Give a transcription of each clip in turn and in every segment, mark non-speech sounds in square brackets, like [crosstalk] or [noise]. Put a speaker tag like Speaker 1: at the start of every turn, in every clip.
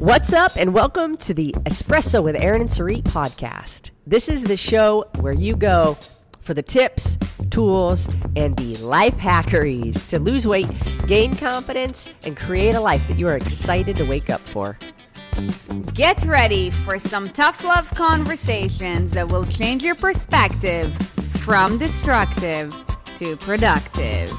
Speaker 1: What's up, and welcome to the Espresso with Aaron and Sarit podcast. This is the show where you go for the tips, tools, and the life hackeries to lose weight, gain confidence, and create a life that you are excited to wake up for.
Speaker 2: Get ready for some tough love conversations that will change your perspective from destructive to productive.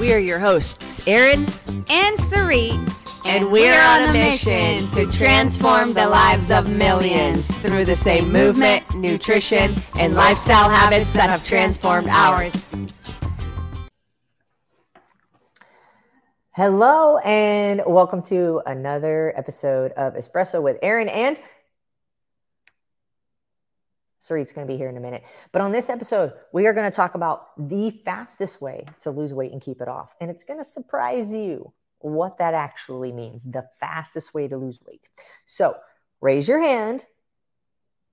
Speaker 1: We are your hosts, Aaron
Speaker 2: and Sarit
Speaker 1: and we're, we're on a mission to transform the lives of millions through the same movement, nutrition, and lifestyle habits that have transformed ours. Hello, and welcome to another episode of Espresso with Aaron and Sarit's going to be here in a minute. But on this episode, we are going to talk about the fastest way to lose weight and keep it off. And it's going to surprise you what that actually means, the fastest way to lose weight. So raise your hand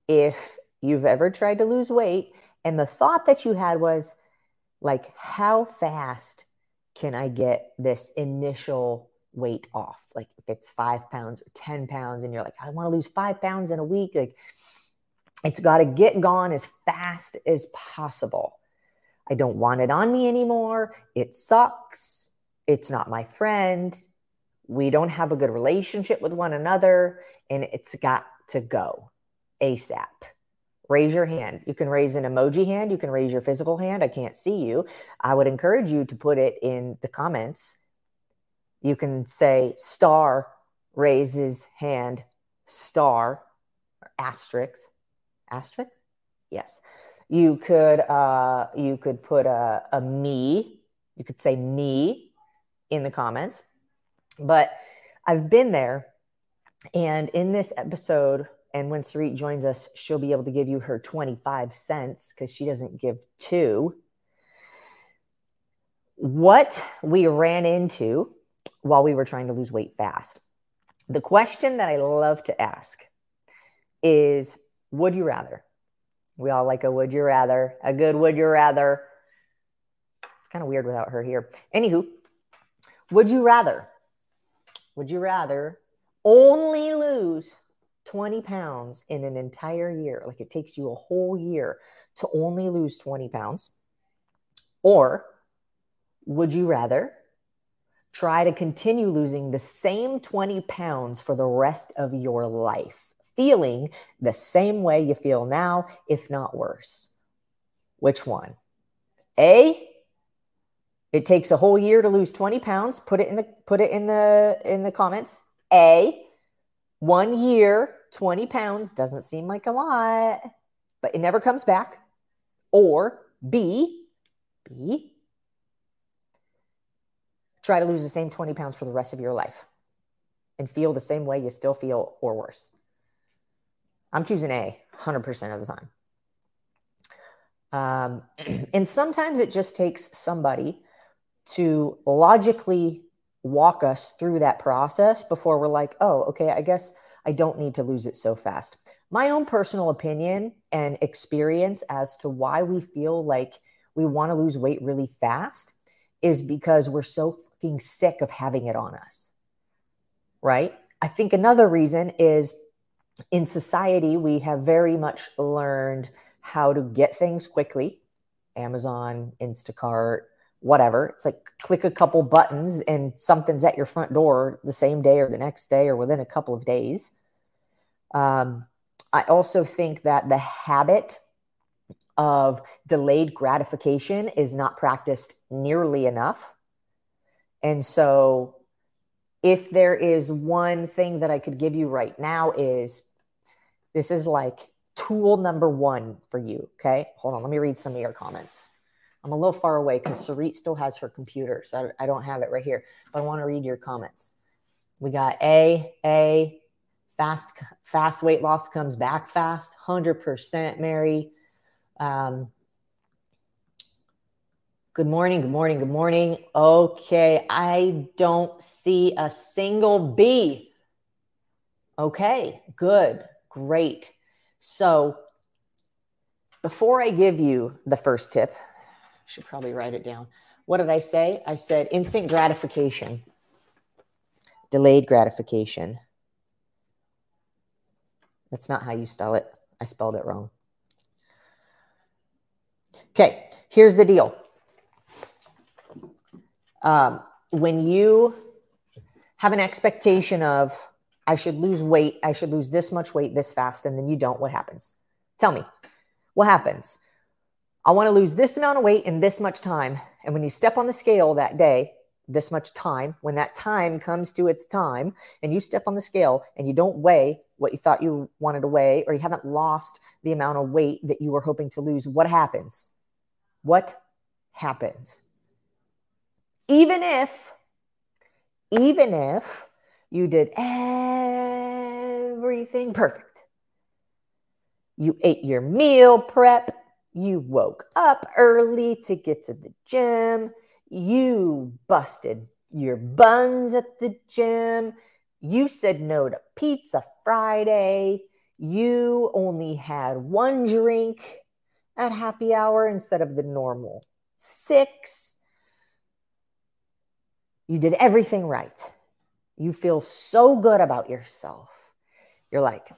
Speaker 1: if you've ever tried to lose weight and the thought that you had was like, how fast can I get this initial weight off? Like if it's five pounds or 10 pounds and you're like, I want to lose five pounds in a week. Like it's got to get gone as fast as possible. I don't want it on me anymore. It sucks it's not my friend. We don't have a good relationship with one another, and it's got to go ASAP. Raise your hand. You can raise an emoji hand. You can raise your physical hand. I can't see you. I would encourage you to put it in the comments. You can say star raises hand, star, or asterisk, asterisk. Yes. You could uh, you could put a, a me. You could say me in the comments. But I've been there. And in this episode, and when Sarit joins us, she'll be able to give you her 25 cents because she doesn't give two. What we ran into while we were trying to lose weight fast. The question that I love to ask is Would you rather? We all like a would you rather, a good would you rather. It's kind of weird without her here. Anywho, would you rather? Would you rather only lose 20 pounds in an entire year? Like it takes you a whole year to only lose 20 pounds? Or would you rather try to continue losing the same 20 pounds for the rest of your life, feeling the same way you feel now, if not worse? Which one? A, it takes a whole year to lose 20 pounds. Put it in the put it in the in the comments. A one year, 20 pounds doesn't seem like a lot, but it never comes back. Or B, B, try to lose the same 20 pounds for the rest of your life and feel the same way you still feel or worse. I'm choosing A 100% of the time. Um, [clears throat] and sometimes it just takes somebody to logically walk us through that process before we're like, oh, okay, I guess I don't need to lose it so fast. My own personal opinion and experience as to why we feel like we want to lose weight really fast is because we're so fucking sick of having it on us. Right? I think another reason is in society, we have very much learned how to get things quickly Amazon, Instacart, whatever. It's like click a couple buttons and something's at your front door the same day or the next day or within a couple of days. Um, I also think that the habit of delayed gratification is not practiced nearly enough. And so if there is one thing that I could give you right now is this is like tool number 1 for you, okay? Hold on, let me read some of your comments. I'm a little far away because Sarit still has her computer, so I, don't have it right here. But I want to read your comments. We got A, A, fast, fast weight loss comes back fast, 100%, Mary. Um, good morning, good morning, good morning. Okay, I don't see a single B. Okay, good, great. So before I give you the first tip, should probably write it down. What did I say? I said instant gratification, delayed gratification. That's not how you spell it. I spelled it wrong. Okay, here's the deal. Um, when you have an expectation of, I should lose weight, I should lose this much weight this fast, and then you don't, what happens? Tell me, what happens? I want to lose this amount of weight in this much time. And when you step on the scale that day, this much time, when that time comes to its time, and you step on the scale and you don't weigh what you thought you wanted to weigh, or you haven't lost the amount of weight that you were hoping to lose, what happens? What happens? Even if, even if you did everything perfect, you ate your meal prep, you woke up early to get to the gym. You busted your buns at the gym. You said no to pizza Friday. You only had one drink at happy hour instead of the normal six. You did everything right. You feel so good about yourself. You're like,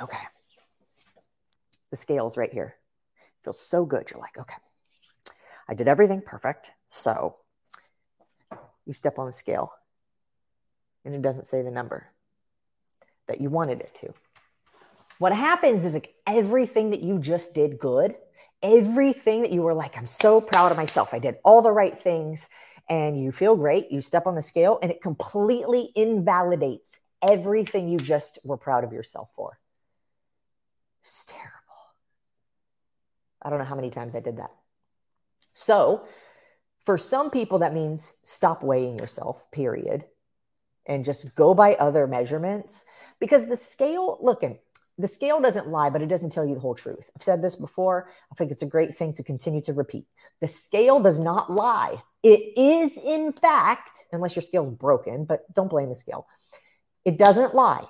Speaker 1: okay, the scale's right here feels so good. You're like, okay, I did everything perfect. So you step on the scale and it doesn't say the number that you wanted it to. What happens is like everything that you just did good, everything that you were like, I'm so proud of myself. I did all the right things and you feel great. You step on the scale and it completely invalidates everything you just were proud of yourself for. It's terrible. I don't know how many times I did that. So, for some people, that means stop weighing yourself, period, and just go by other measurements because the scale, looking, the scale doesn't lie, but it doesn't tell you the whole truth. I've said this before. I think it's a great thing to continue to repeat. The scale does not lie. It is, in fact, unless your scale's broken, but don't blame the scale. It doesn't lie.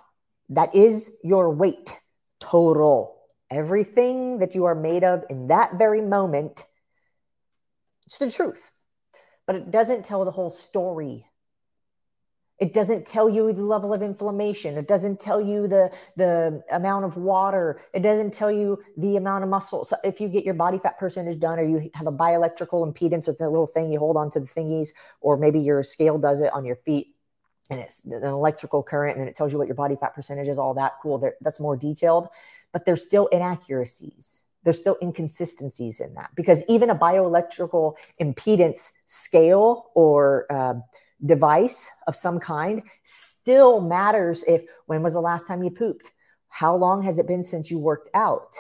Speaker 1: That is your weight total everything that you are made of in that very moment. It's the truth, but it doesn't tell the whole story. It doesn't tell you the level of inflammation. It doesn't tell you the, the amount of water. It doesn't tell you the amount of muscle. So if you get your body fat percentage done, or you have a bioelectrical impedance with the little thing you hold onto the thingies, or maybe your scale does it on your feet and it's an electrical current and it tells you what your body fat percentage is, all that cool. That's more detailed but there's still inaccuracies. There's still inconsistencies in that because even a bioelectrical impedance scale or uh, device of some kind still matters if when was the last time you pooped? How long has it been since you worked out?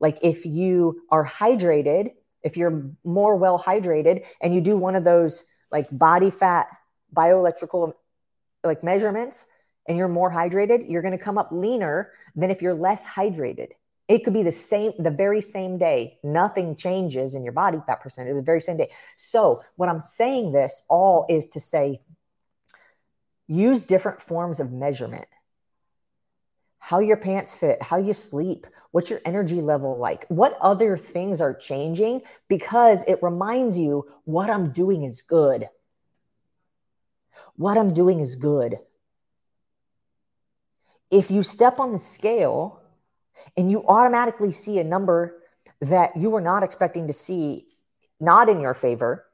Speaker 1: Like if you are hydrated, if you're more well hydrated and you do one of those like body fat bioelectrical like measurements, and you're more hydrated, you're going to come up leaner than if you're less hydrated. It could be the same, the very same day. Nothing changes in your body fat percentage the very same day. So, what I'm saying this all is to say use different forms of measurement. How your pants fit, how you sleep, what's your energy level like, what other things are changing because it reminds you what I'm doing is good. What I'm doing is good if you step on the scale and you automatically see a number that you were not expecting to see not in your favor,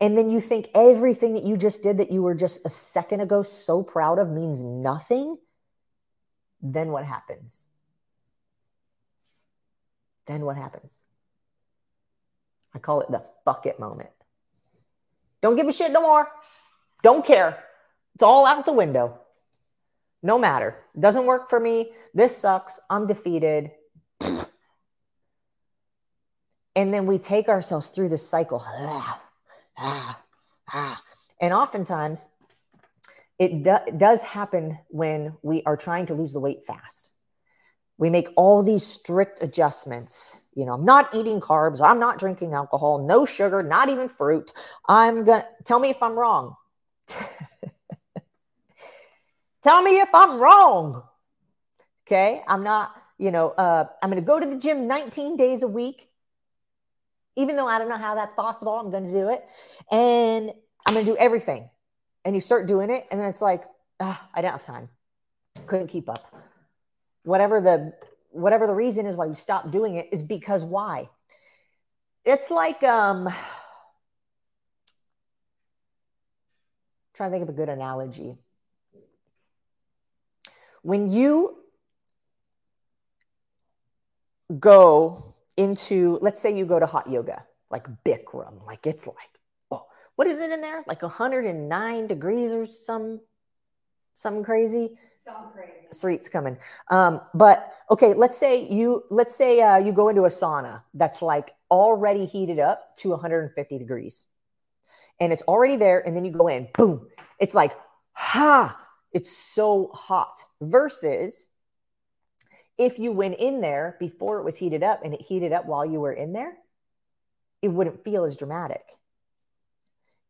Speaker 1: and then you think everything that you just did that you were just a second ago so proud of means nothing, then what happens? Then what happens? I call it the bucket moment. Don't give a shit no more. Don't care. It's all out the window. No matter. Doesn't work for me. This sucks. I'm defeated. And then we take ourselves through this cycle. And oftentimes, it do- does happen when we are trying to lose the weight fast. We make all these strict adjustments. You know, I'm not eating carbs. I'm not drinking alcohol, no sugar, not even fruit. I'm to tell me if I'm wrong. [laughs] Tell me if I'm wrong. Okay. I'm not, you know, uh, I'm going to go to the gym 19 days a week. Even though I don't know how that's possible, I'm going to do it. And I'm going to do everything. And you start doing it. And then it's like, ah, I don't have time. Couldn't keep up. whatever the whatever the reason is why you stop doing it is because why it's like um [sighs] trying to think of a good analogy when you go into let's say you go to hot yoga like bikram like it's like oh what is it in there? Like 109 degrees or some something crazy?
Speaker 2: Sound crazy.
Speaker 1: streets coming. Um but okay let's say you let's say uh, you go into a sauna that's like already heated up to 150 degrees. And it's already there and then you go in boom it's like ha it's so hot versus if you went in there before it was heated up and it heated up while you were in there it wouldn't feel as dramatic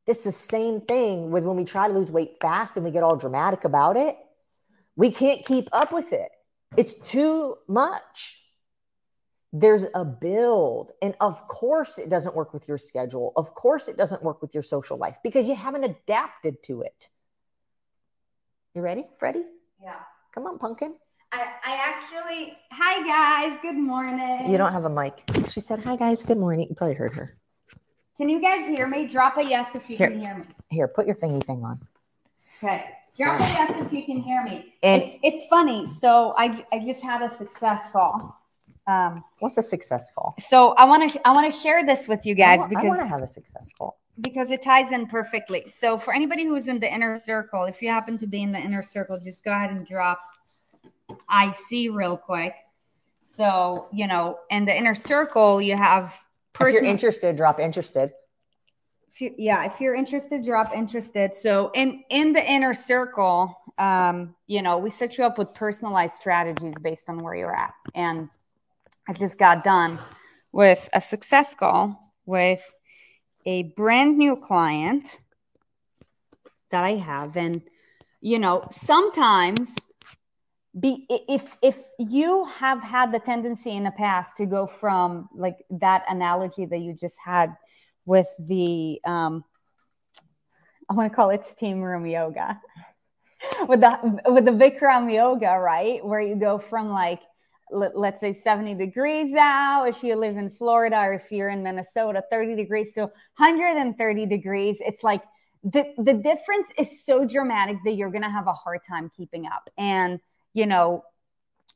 Speaker 1: this is the same thing with when we try to lose weight fast and we get all dramatic about it we can't keep up with it. It's too much. There's a build. And of course, it doesn't work with your schedule. Of course, it doesn't work with your social life because you haven't adapted to it. You ready, Freddie?
Speaker 2: Yeah.
Speaker 1: Come on, pumpkin.
Speaker 2: I, I actually, hi guys, good morning.
Speaker 1: You don't have a mic. She said, Hi, guys. Good morning. You probably heard her.
Speaker 2: Can you guys hear me? Drop a yes if you
Speaker 1: Here.
Speaker 2: can hear me.
Speaker 1: Here, put your thingy thing on.
Speaker 2: Okay. Drop a yes if you can hear me.
Speaker 1: And-
Speaker 2: it's, it's funny. So I, I just had a successful. Um,
Speaker 1: What's a successful?
Speaker 2: so I want to I want to share this with you guys because
Speaker 1: I want, to have a success call.
Speaker 2: Because it ties in perfectly. So for anybody who is in the inner circle, if you happen to be in the inner circle, just go ahead and drop IC real quick. So, you know, in the inner circle, you have
Speaker 1: If you're interested, drop interested.
Speaker 2: if you, yeah, if you're interested, drop interested. So in in the inner circle, um, you know, we set you up with personalized strategies based on where you're at. And I just got done with a success call with a brand new client that I have. And you know, sometimes be if if you have had the tendency in the past to go from like that analogy that you just had with the um I want to call it steam room yoga. [laughs] with the with the Bikram yoga, right? Where you go from like let's say 70 degrees out. If you live in Florida or if you're in Minnesota, 30 degrees to 130 degrees. It's like the the difference is so dramatic that you're gonna have a hard time keeping up. And you know,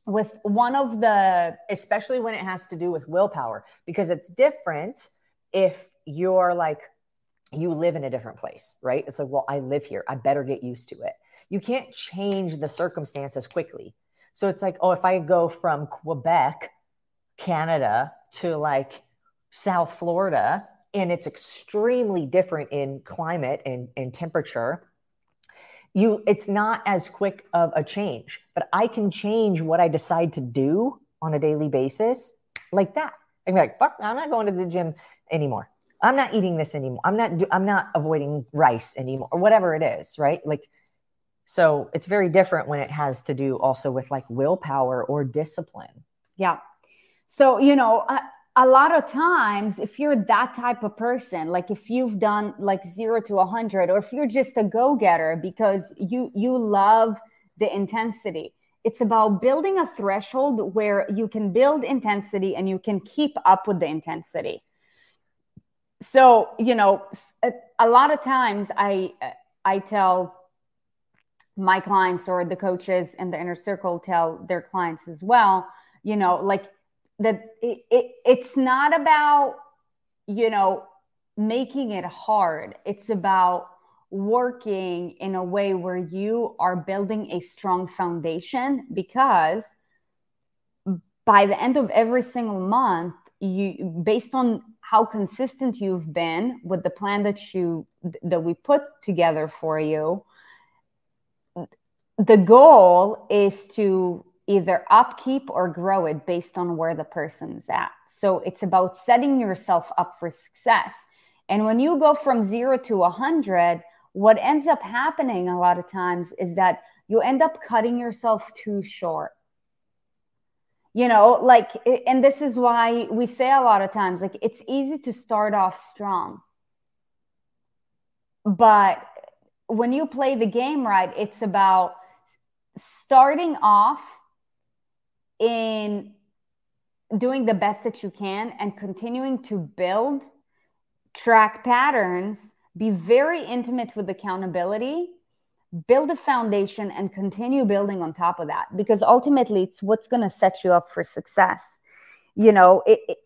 Speaker 2: with one of the
Speaker 1: especially when it has to do with willpower because it's different if you're like you live in a different place right? It's like well i live here. I better get used to it. You can't change the circumstances quickly so it's like oh if i go from quebec canada to like south florida and it's extremely different in climate and, and temperature you it's not as quick of a change. But i can change what i decide to do on a daily basis like that. I'm like fuck i'm not going to the gym anymore. I'm not eating this anymore. I'm not i'm not avoiding rice anymore or whatever it is right? Like so it's very different when it has to do also with like willpower or discipline
Speaker 2: Yeah. So, you know, a, a lot of times, if you're that type of person, like if you've done like zero to a hundred, or if you're just a go-getter because you you love the intensity, it's about building a threshold where you can build intensity and you can keep up with the intensity. So, you know, a lot of times I I tell my clients or the coaches in the inner circle tell their clients as well you know like that it, it, it's not about you know making it hard. It's about working in a way where you are building a strong foundation because by the end of every single month you based on how consistent you've been with the plan that you that we put together for you the goal is to either upkeep or grow it based on where the person's at. So it's about setting yourself up for success. And when you go from zero to a 100, what ends up happening a lot of times is that you end up cutting yourself too short. You know, like, and this is why we say a lot of times, like, it's easy to start off strong. But when you play the game right, it's about starting off in doing the best that you can and continuing to build track patterns be very intimate with accountability build a foundation and continue building on top of that because ultimately it's what's going to set you up for success. You know it, it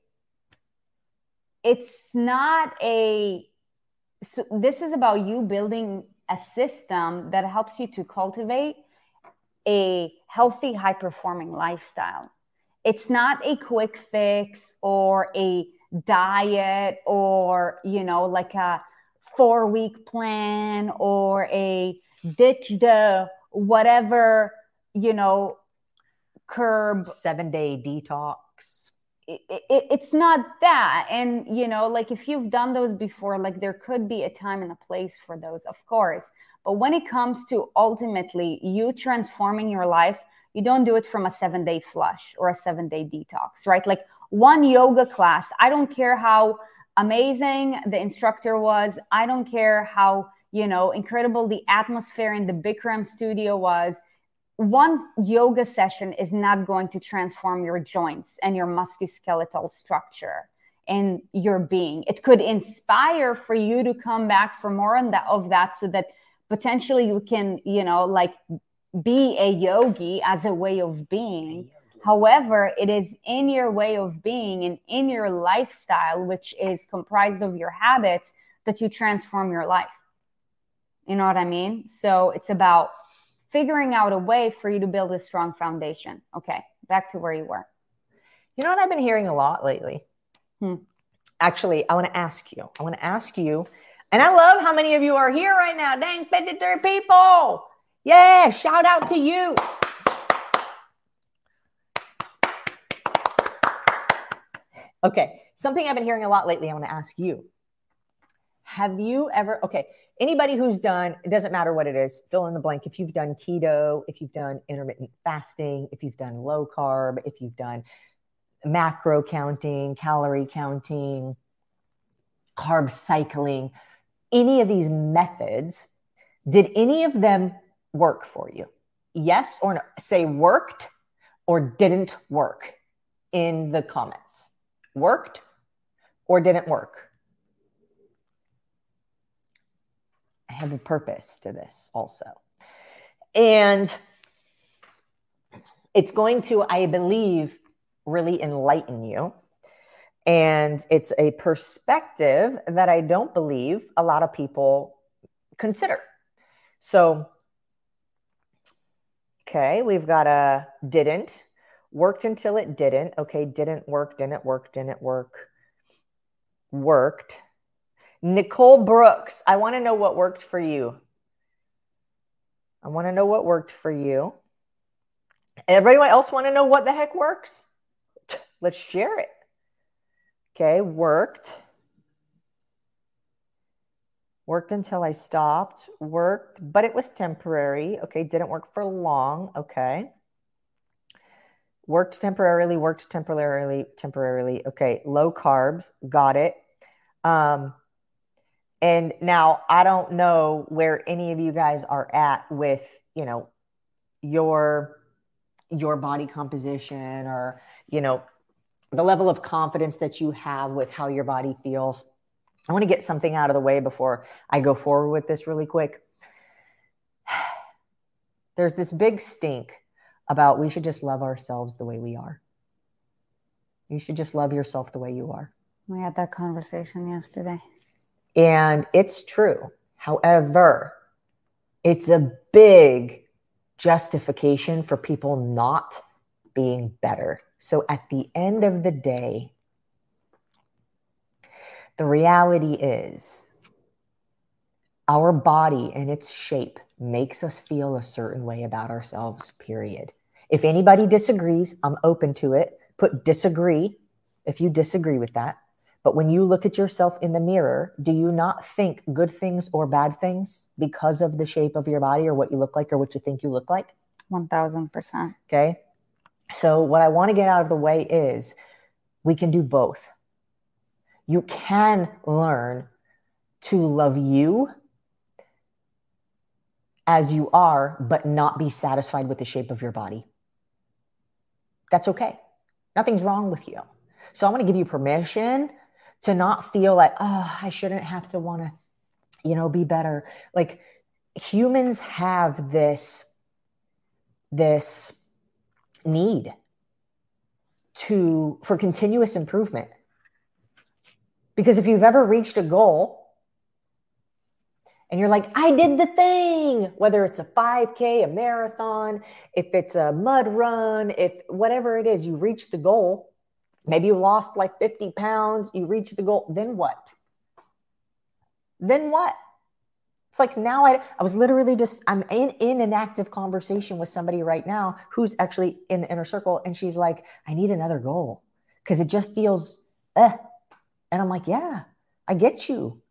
Speaker 2: it's not a so this is about you building a system that helps you to cultivate a healthy high performing lifestyle. It's not a quick fix or a diet or you know like a four week plan or a ditch the whatever you know curb.
Speaker 1: Seven day detox
Speaker 2: it, it, it's not that. And you know like if you've done those before like there could be a time and a place for those of course. But when it comes to ultimately you transforming your life you don't do it from a seven day flush or a seven day detox right? Like one yoga class i don't care how amazing the instructor was. I don't care how you know incredible the atmosphere in the bikram studio was one yoga session is not going to transform your joints and your musculoskeletal structure and your being. It could inspire for you to come back for more on that, of that so that potentially you can, you know, like be a yogi as a way of being. However, it is in your way of being and in your lifestyle, which is comprised of your habits, that you transform your life. You know what I mean? So it's about figuring out a way for you to build a strong foundation. Okay, back to where you were.
Speaker 1: You know what I've been hearing a lot lately? Hmm. Actually, I want to ask you. I want to ask you, and I love how many of you are here right now. Dang, 53 people. Yeah, shout out to you. Okay, something I've been hearing a lot lately, I want to ask you. Have you ever, okay, anybody who's done, it doesn't matter what it is, fill in the blank. If you've done keto, if you've done intermittent fasting, if you've done low carb, if you've done macro counting, calorie counting, carb cycling, any of these methods, did any of them work for you? Yes or no? Say worked or didn't work in the comments. Worked or didn't work? I have a purpose to this also. And it's going to, I believe, really enlighten you. And it's a perspective that I don't believe a lot of people consider. So, okay, we've got a didn't, worked until it didn't. Okay, didn't work, didn't work, didn't work, worked, Nicole Brooks, I want to know what worked for you. I want to know what worked for you. Everybody else want to know what the heck works? [laughs] Let's share it. Okay, worked. Worked until I stopped. Worked, but it was temporary. Okay, didn't work for long. Okay. Worked temporarily, worked temporarily, temporarily. Okay, low carbs. Got it. Um, and now I don't know where any of you guys are at with, you know, your your body composition or, you know, the level of confidence that you have with how your body feels. I want to get something out of the way before I go forward with this really quick. [sighs] There's this big stink about we should just love ourselves the way we are. You should just love yourself the way you are.
Speaker 2: We had that conversation yesterday.
Speaker 1: And it's true. However, it's a big justification for people not being better. So at the end of the day, the reality is our body and its shape makes us feel a certain way about ourselves, period. If anybody disagrees, I'm open to it. Put disagree if you disagree with that. But when you look at yourself in the mirror, do you not think good things or bad things because of the shape of your body or what you look like or what you think you look like?
Speaker 2: 1000%.
Speaker 1: Okay. So, what I want to get out of the way is we can do both. You can learn to love you as you are, but not be satisfied with the shape of your body. That's okay. Nothing's wrong with you. So I'm going to give you permission to not feel like, oh, I shouldn't have to want to, you know, be better. Like humans have this, this need to, for continuous improvement. Because if you've ever reached a goal and you're like, I did the thing, whether it's a 5K, a marathon, if it's a mud run, if whatever it is, you reach the goal Maybe you lost like 50 pounds, you reached the goal. Then what? Then what? It's like now I, I was literally just, I'm in, in an active conversation with somebody right now who's actually in the inner circle. And she's like, I need another goal because it just feels, eh. And I'm like, yeah, I get you.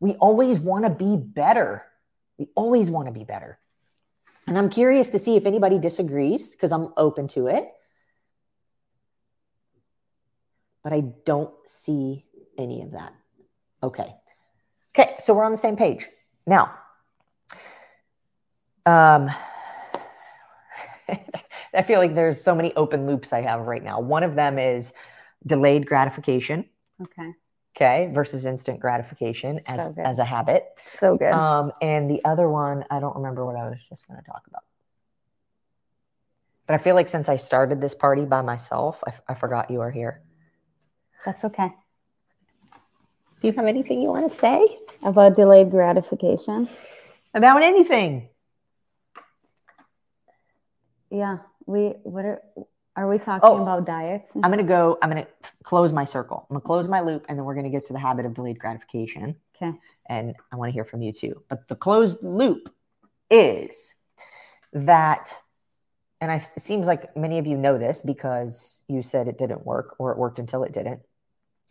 Speaker 1: We always want to be better. We always want to be better. And I'm curious to see if anybody disagrees because I'm open to it but I don't see any of that. Okay. Okay, so we're on the same page. Now, um, [laughs] I feel like there's so many open loops I have right now. One of them is delayed gratification.
Speaker 2: Okay.
Speaker 1: Okay, versus instant gratification as so as a habit.
Speaker 2: So good.
Speaker 1: Um, and the other one, I don't remember what I was just going to talk about. But I feel like since I started this party by myself, I, I forgot you are here.
Speaker 2: That's okay.
Speaker 1: Do you have anything you want to say
Speaker 2: about delayed gratification?
Speaker 1: About anything?
Speaker 2: Yeah, we what are are we talking oh, about diets?
Speaker 1: I'm going to go. I'm going to close my circle. I'm going to close my loop, and then we're going to get to the habit of delayed gratification.
Speaker 2: Okay.
Speaker 1: And I want to hear from you too. But the closed loop is that and I, it seems like many of you know this because you said it didn't work or it worked until it didn't.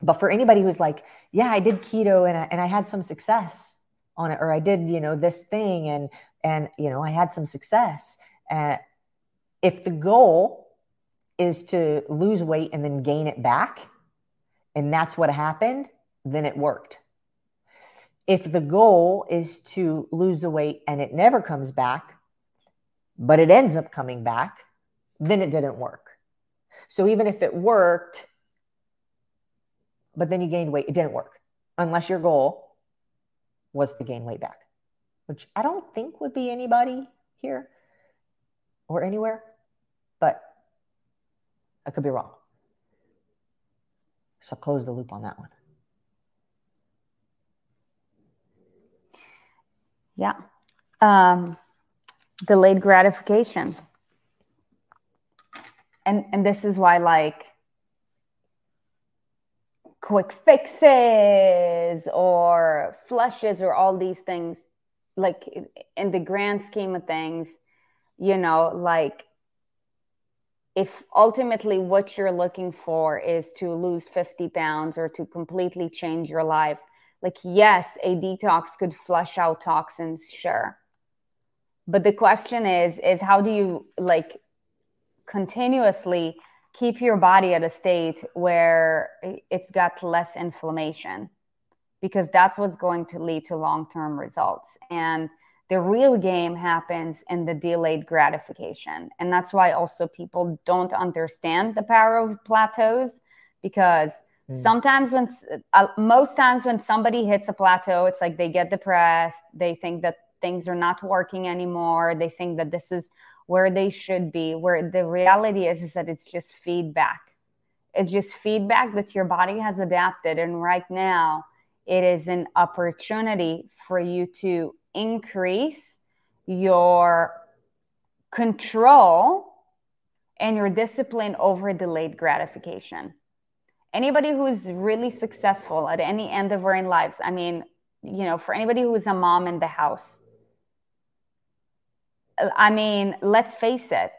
Speaker 1: But for anybody who's like, yeah, I did keto and I, and I had some success on it, or I did, you know, this thing and, and, you know, I had some success. Uh, if the goal is to lose weight and then gain it back, and that's what happened, then it worked. If the goal is to lose the weight and it never comes back, but it ends up coming back, then it didn't work. So even if it worked, but then you gained weight, it didn't work unless your goal was to gain weight back, which I don't think would be anybody here or anywhere, but I could be wrong. So close the loop on that one.
Speaker 2: Yeah. Um, delayed gratification. And and this is why like quick fixes or flushes or all these things like in the grand scheme of things you know like if ultimately what you're looking for is to lose 50 pounds or to completely change your life like yes a detox could flush out toxins sure. But the question is is how do you like continuously keep your body at a state where it's got less inflammation because that's what's going to lead to long-term results. And the real game happens in the delayed gratification. And that's why also people don't understand the power of plateaus because mm. sometimes when uh, most times when somebody hits a plateau it's like they get depressed. They think that things are not working anymore. They think that this is where they should be where the reality is is that it's just feedback. It's just feedback that your body has adapted and right now it is an opportunity for you to increase your control and your discipline over delayed gratification. Anybody who's really successful at any end of their lives i mean you know for anybody who's a mom in the house I mean, let's face it,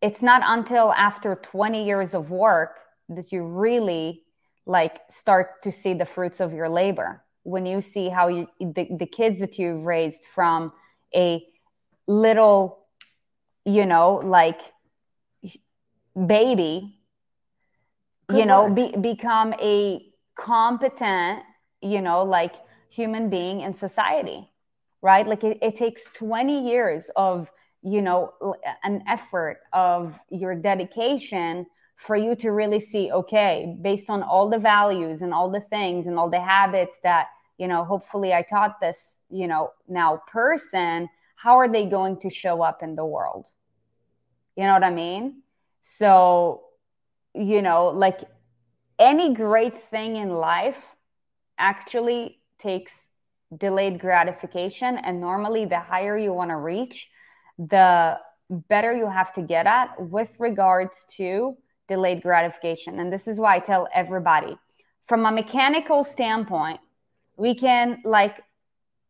Speaker 2: it's not until after 20 years of work that you really like start to see the fruits of your labor. When you see how you the, the kids that you've raised from a little, you know, like baby, Good you know, be, become a competent, you know, like human being in society right? Like it, it takes 20 years of you know an effort of your dedication for you to really see okay based on all the values and all the things and all the habits that you know hopefully i taught this you know now person how are they going to show up in the world you know what i mean so you know like any great thing in life actually takes delayed gratification and normally the higher you want to reach the better you have to get at with regards to delayed gratification. And this is why I tell everybody from a mechanical standpoint, we can like,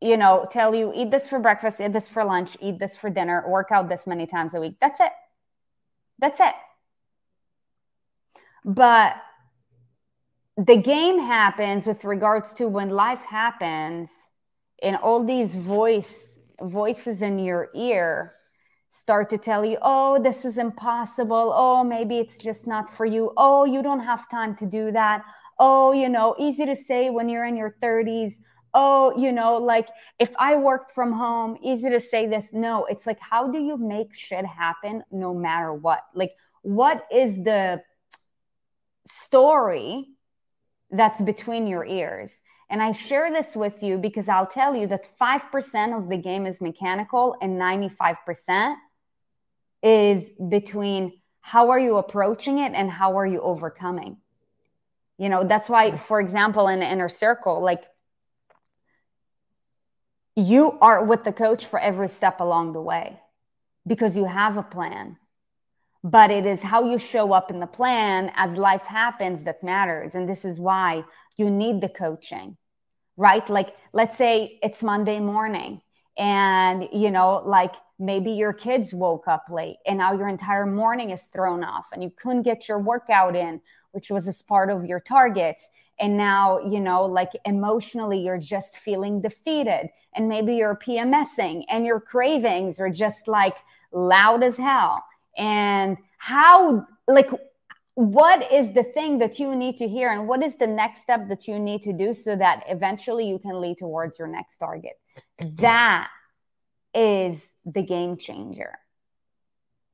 Speaker 2: you know, tell you eat this for breakfast, eat this for lunch, eat this for dinner, work out this many times a week. That's it. That's it. But the game happens with regards to when life happens and all these voice voices in your ear start to tell you, oh, this is impossible. Oh, maybe it's just not for you. Oh, you don't have time to do that. Oh, you know, easy to say when you're in your 30s. Oh, you know, like if I worked from home, easy to say this. No, it's like, how do you make shit happen no matter what? Like, what is the story that's between your ears? And I share this with you because I'll tell you that 5% of the game is mechanical and 95% is between how are you approaching it and how are you overcoming. You know, that's why, mm-hmm. for example, in the inner circle, like you are with the coach for every step along the way because you have a plan but it is how you show up in the plan as life happens that matters. And this is why you need the coaching right? Like, let's say it's Monday morning and, you know, like maybe your kids woke up late and now your entire morning is thrown off and you couldn't get your workout in, which was as part of your targets. And now, you know, like emotionally, you're just feeling defeated. And maybe you're PMSing and your cravings are just like loud as hell. And how, like, what is the thing that you need to hear and what is the next step that you need to do so that eventually you can lead towards your next target? That is the game changer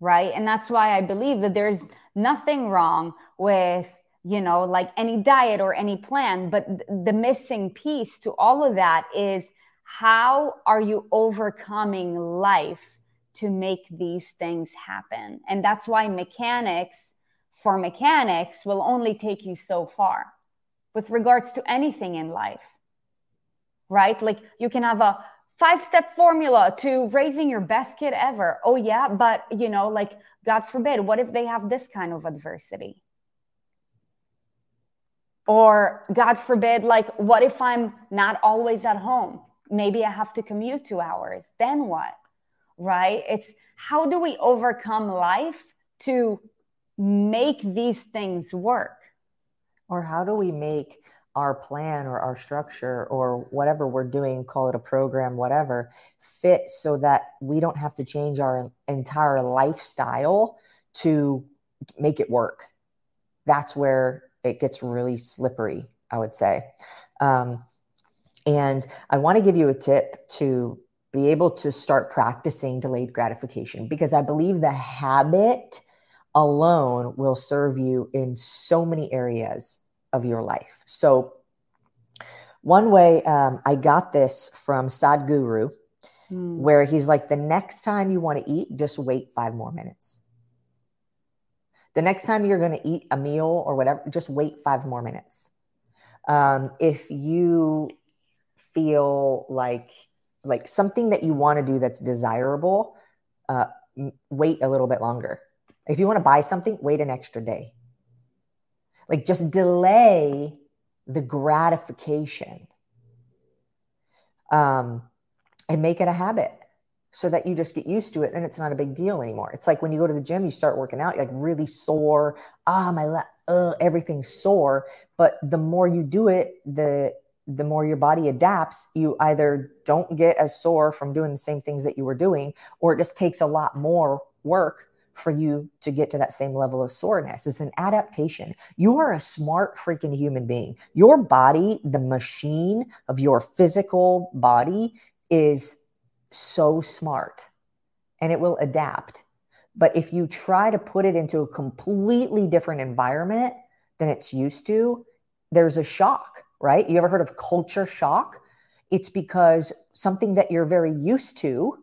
Speaker 2: right? And that's why i believe that there's nothing wrong with you know like any diet or any plan but the missing piece to all of that is how are you overcoming life to make these things happen? And that's why mechanics for mechanics will only take you so far with regards to anything in life, right? Like you can have a five step formula to raising your best kid ever. Oh, yeah. But, you know, like, God forbid, what if they have this kind of adversity? Or, God forbid, like, what if I'm not always at home? Maybe I have to commute two hours. Then what? Right? It's how do we overcome life to make these things work?
Speaker 1: Or how do we make our plan or our structure or whatever we're doing, call it a program, whatever, fit so that we don't have to change our entire lifestyle to make it work? That's where it gets really slippery, I would say. Um, and I want to give you a tip to be able to start practicing delayed gratification because I believe the habit alone will serve you in so many areas of your life. So, one way um, I got this from Sadhguru, mm. where he's like, the next time you want to eat, just wait five more minutes. The next time you're going to eat a meal or whatever, just wait five more minutes. Um, if you feel like like something that you want to do that's desirable, uh, wait a little bit longer if you want to buy something, wait an extra day. Like just delay the gratification um, and make it a habit so that you just get used to it and it's not a big deal anymore. It's like when you go to the gym, you start working out, you're like really sore. Ah, my, la- uh, everything's sore. But the more you do it, the the more your body adapts, you either don't get as sore from doing the same things that you were doing, or it just takes a lot more work for you to get to that same level of soreness. It's an adaptation. You are a smart freaking human being. Your body, the machine of your physical body, is so smart. and it will adapt. But if you try to put it into a completely different environment than it's used to, there's a shock, right? You ever heard of culture shock? It's because something that you're very used to,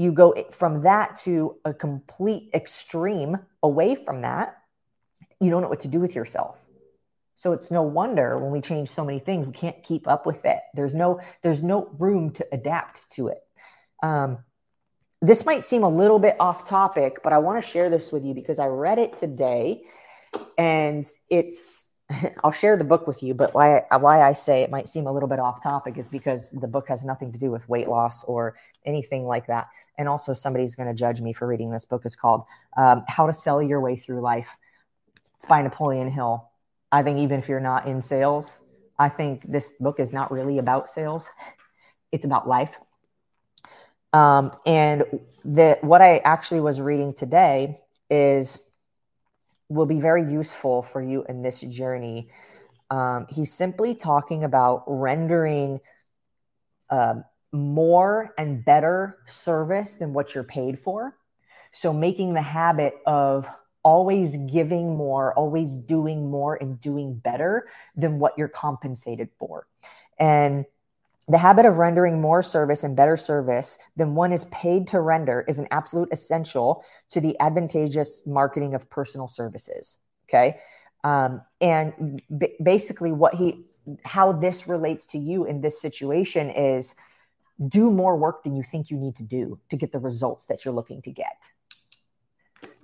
Speaker 1: you go from that to a complete extreme away from that. You don't know what to do with yourself. So it's no wonder when we change so many things, we can't keep up with it. There's no there's no room to adapt to it. Um, this might seem a little bit off topic, but I want to share this with you because I read it today, and it's [laughs] I'll share the book with you, but why why I say it might seem a little bit off topic is because the book has nothing to do with weight loss or anything like that. And also, somebody's going to judge me for reading this book. It's called um, "How to Sell Your Way Through Life." It's by Napoleon Hill. I think even if you're not in sales, I think this book is not really about sales. It's about life. Um, and the what I actually was reading today is will be very useful for you in this journey. Um, he's simply talking about rendering uh, more and better service than what you're paid for. So, making the habit of always giving more, always doing more, and doing better than what you're compensated for. And the habit of rendering more service and better service than one is paid to render is an absolute essential to the advantageous marketing of personal services. Okay. Um, and b- basically, what he, how this relates to you in this situation is do more work than you think you need to do to get the results that you're looking to get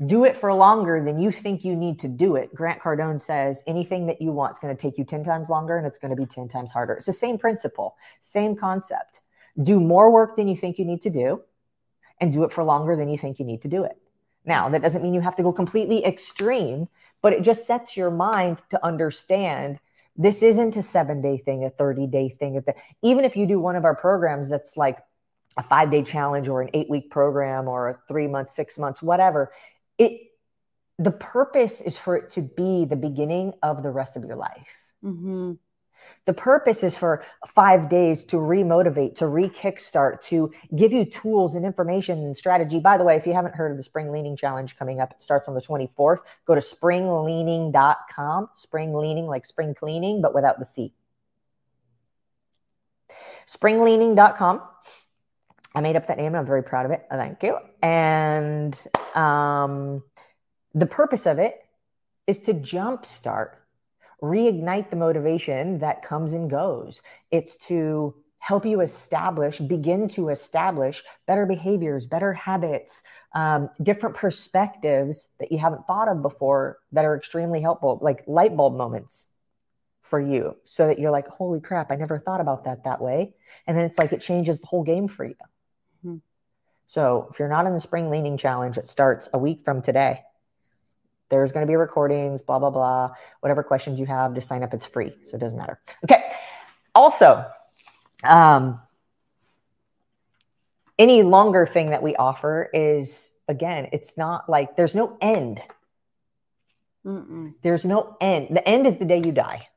Speaker 1: do it for longer than you think you need to do it. Grant Cardone says anything that you want is going to take you 10 times longer and it's going to be 10 times harder. It's the same principle, same concept. Do more work than you think you need to do and do it for longer than you think you need to do it. Now, that doesn't mean you have to go completely extreme, but it just sets your mind to understand this isn't a seven day thing, a 30 day thing. Even if you do one of our programs that's like a five day challenge or an eight week program or a three months, six months, whatever, it the purpose is for it to be the beginning of the rest of your life. Mm-hmm. The purpose is for five days to remotivate, to re kickstart, to give you tools and information and strategy. By the way, if you haven't heard of the Spring Leaning Challenge coming up, it starts on the 24th. Go to springleaning.com. Spring leaning, like spring cleaning, but without the C. Springleaning.com. I made up that name and I'm very proud of it. Thank you. And um, the purpose of it is to jumpstart, reignite the motivation that comes and goes. It's to help you establish, begin to establish better behaviors, better habits, um, different perspectives that you haven't thought of before that are extremely helpful, like light bulb moments for you, so that you're like, holy crap, I never thought about that that way. And then it's like it changes the whole game for you. So if you're not in the spring leaning challenge, it starts a week from today. There's going to be recordings, blah, blah, blah. Whatever questions you have, just sign up. It's free. So it doesn't matter. Okay. Also, um, any longer thing that we offer is, again, it's not like there's no end. Mm-mm. There's no end. The end is the day you die.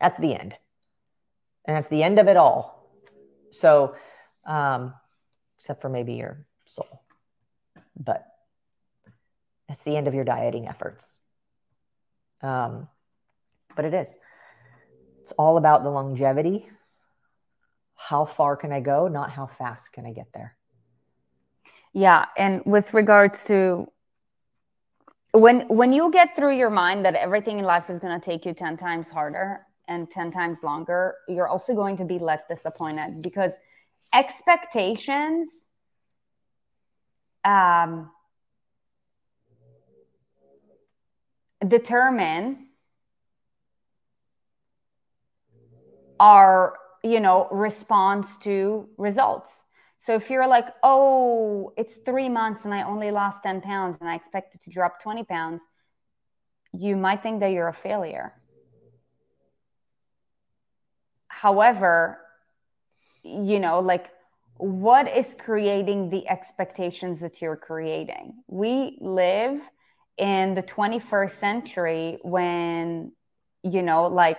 Speaker 1: That's the end. And that's the end of it all. So, um, except for maybe your soul. But that's the end of your dieting efforts. Um, but it is. It's all about the longevity. How far can I go? Not how fast can I get there.
Speaker 2: Yeah, and with regards to when when you get through your mind that everything in life is going to take you 10 times harder and 10 times longer, you're also going to be less disappointed because expectations um, determine our you know response to results. So if you're like oh it's three months and i only lost 10 pounds and i expected to drop 20 pounds you might think that you're a failure. However you know, like what is creating the expectations that you're creating? We live in the 21st century when, you know, like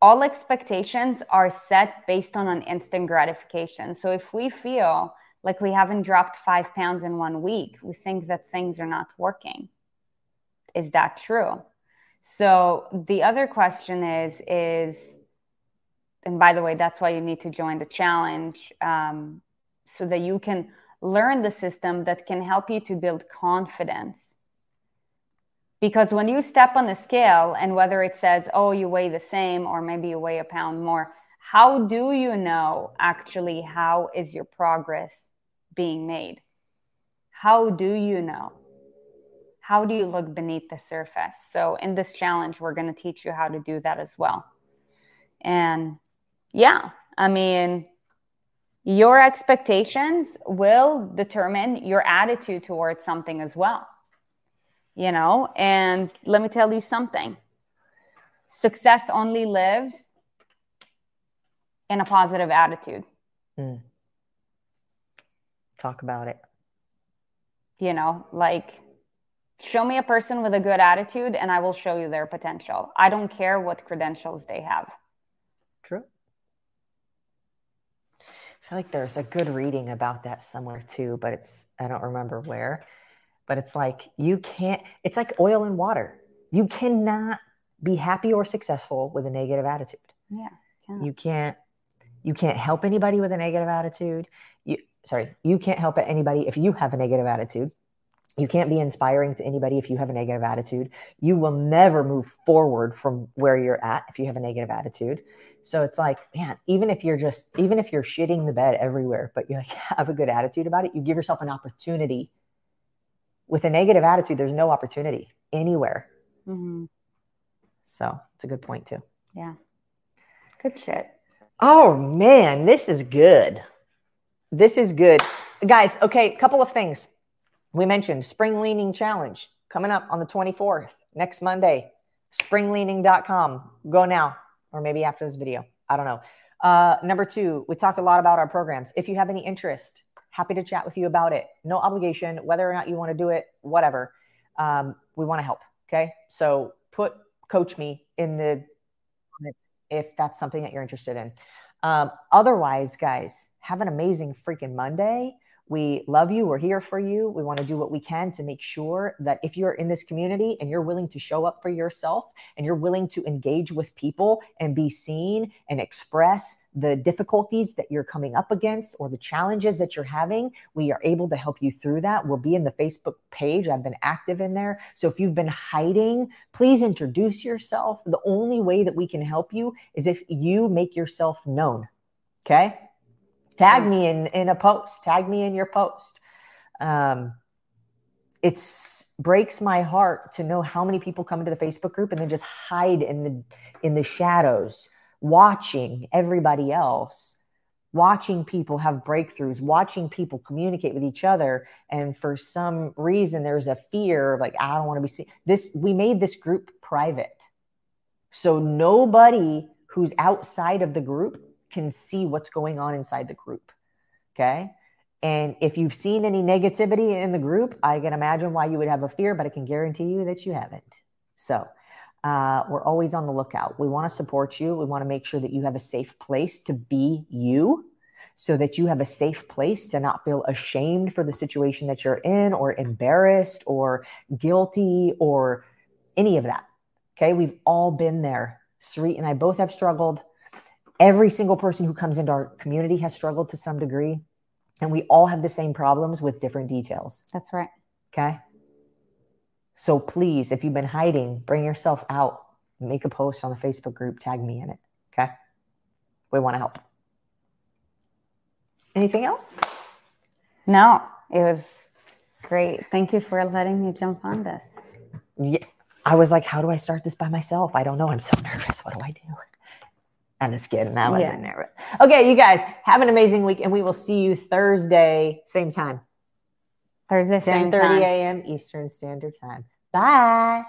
Speaker 2: all expectations are set based on an instant gratification. So if we feel like we haven't dropped five pounds in one week. We think that things are not working. Is that true? So the other question is, is, and by the way, that's why you need to join the challenge um, so that you can learn the system that can help you to build confidence. Because when you step on the scale and whether it says, oh, you weigh the same or maybe you weigh a pound more, how do you know actually how is your progress being made? How do you know? How do you look beneath the surface? So, in this challenge, we're going to teach you how to do that as well. And yeah, I mean, your expectations will determine your attitude towards something as well. You know, and let me tell you something success only lives in a positive attitude. Mm
Speaker 1: talk about it.
Speaker 2: You know, like show me a person with a good attitude and I will show you their potential. I don't care what credentials they have.
Speaker 1: True. I feel like there's a good reading about that somewhere too, but it's, I don't remember where. But it's like you can't, it's like oil and water. You cannot be happy or successful with a negative attitude.
Speaker 2: Yeah.
Speaker 1: You can't you can't help anybody with a negative attitude You, sorry, you can't help anybody if you have a negative attitude. You can't be inspiring to anybody if you have a negative attitude. You will never move forward from where you're at if you have a negative attitude. So it's like, man, even if you're just, even if you're shitting the bed everywhere, but you like [laughs] have a good attitude about it, you give yourself an opportunity. With a negative attitude, there's no opportunity anywhere. Mm-hmm. So it's a good point too.
Speaker 2: Yeah. Good shit.
Speaker 1: Oh man, this is good. This is good. Guys, okay, couple of things. We mentioned Spring Leaning Challenge coming up on the 24th, next Monday. Springleaning.com. Go now, or maybe after this video. I don't know. Uh, number two, we talk a lot about our programs. If you have any interest, happy to chat with you about it. No obligation, whether or not you want to do it, whatever. Um, we want to help. Okay. So put coach me in the comments if that's something that you're interested in. Um, otherwise, guys, have an amazing freaking Monday. We love you. We're here for you. We want to do what we can to make sure that if you're in this community and you're willing to show up for yourself and you're willing to engage with people and be seen and express the difficulties that you're coming up against or the challenges that you're having, we are able to help you through that. We'll be in the Facebook page. I've been active in there. So if you've been hiding, please introduce yourself. The only way that we can help you is if you make yourself known. Okay. Tag me in in a post. Tag me in your post. Um, it's breaks my heart to know how many people come into the Facebook group and then just hide in the in the shadows, watching everybody else, watching people have breakthroughs, watching people communicate with each other, and for some reason there's a fear of like I don't want to be seen. This we made this group private, so nobody who's outside of the group can see what's going on inside the group. Okay. And if you've seen any negativity in the group, I can imagine why you would have a fear, but I can guarantee you that you haven't. So uh, we're always on the lookout. We want to support you. We want to make sure that you have a safe place to be you so that you have a safe place to not feel ashamed for the situation that you're in or embarrassed or guilty or any of that. Okay. We've all been there. Sarit and I both have struggled every single person who comes into our community has struggled to some degree and we all have the same problems with different details.
Speaker 2: That's right.
Speaker 1: Okay? So please if you've been hiding bring yourself out. Make a post on the facebook group. Tag me in it. Okay? We want to help. Anything else?
Speaker 2: No it was great. Thank you for letting me jump on this.
Speaker 1: Yeah. I was like how do i start this by myself? I don't know. I'm so nervous. What do i do I'm just kidding. I wasn't yeah. nervous. Okay, you guys have an amazing week, and we will see you Thursday, same time.
Speaker 2: Thursday, 10
Speaker 1: 30 a.m. Eastern Standard Time. Bye.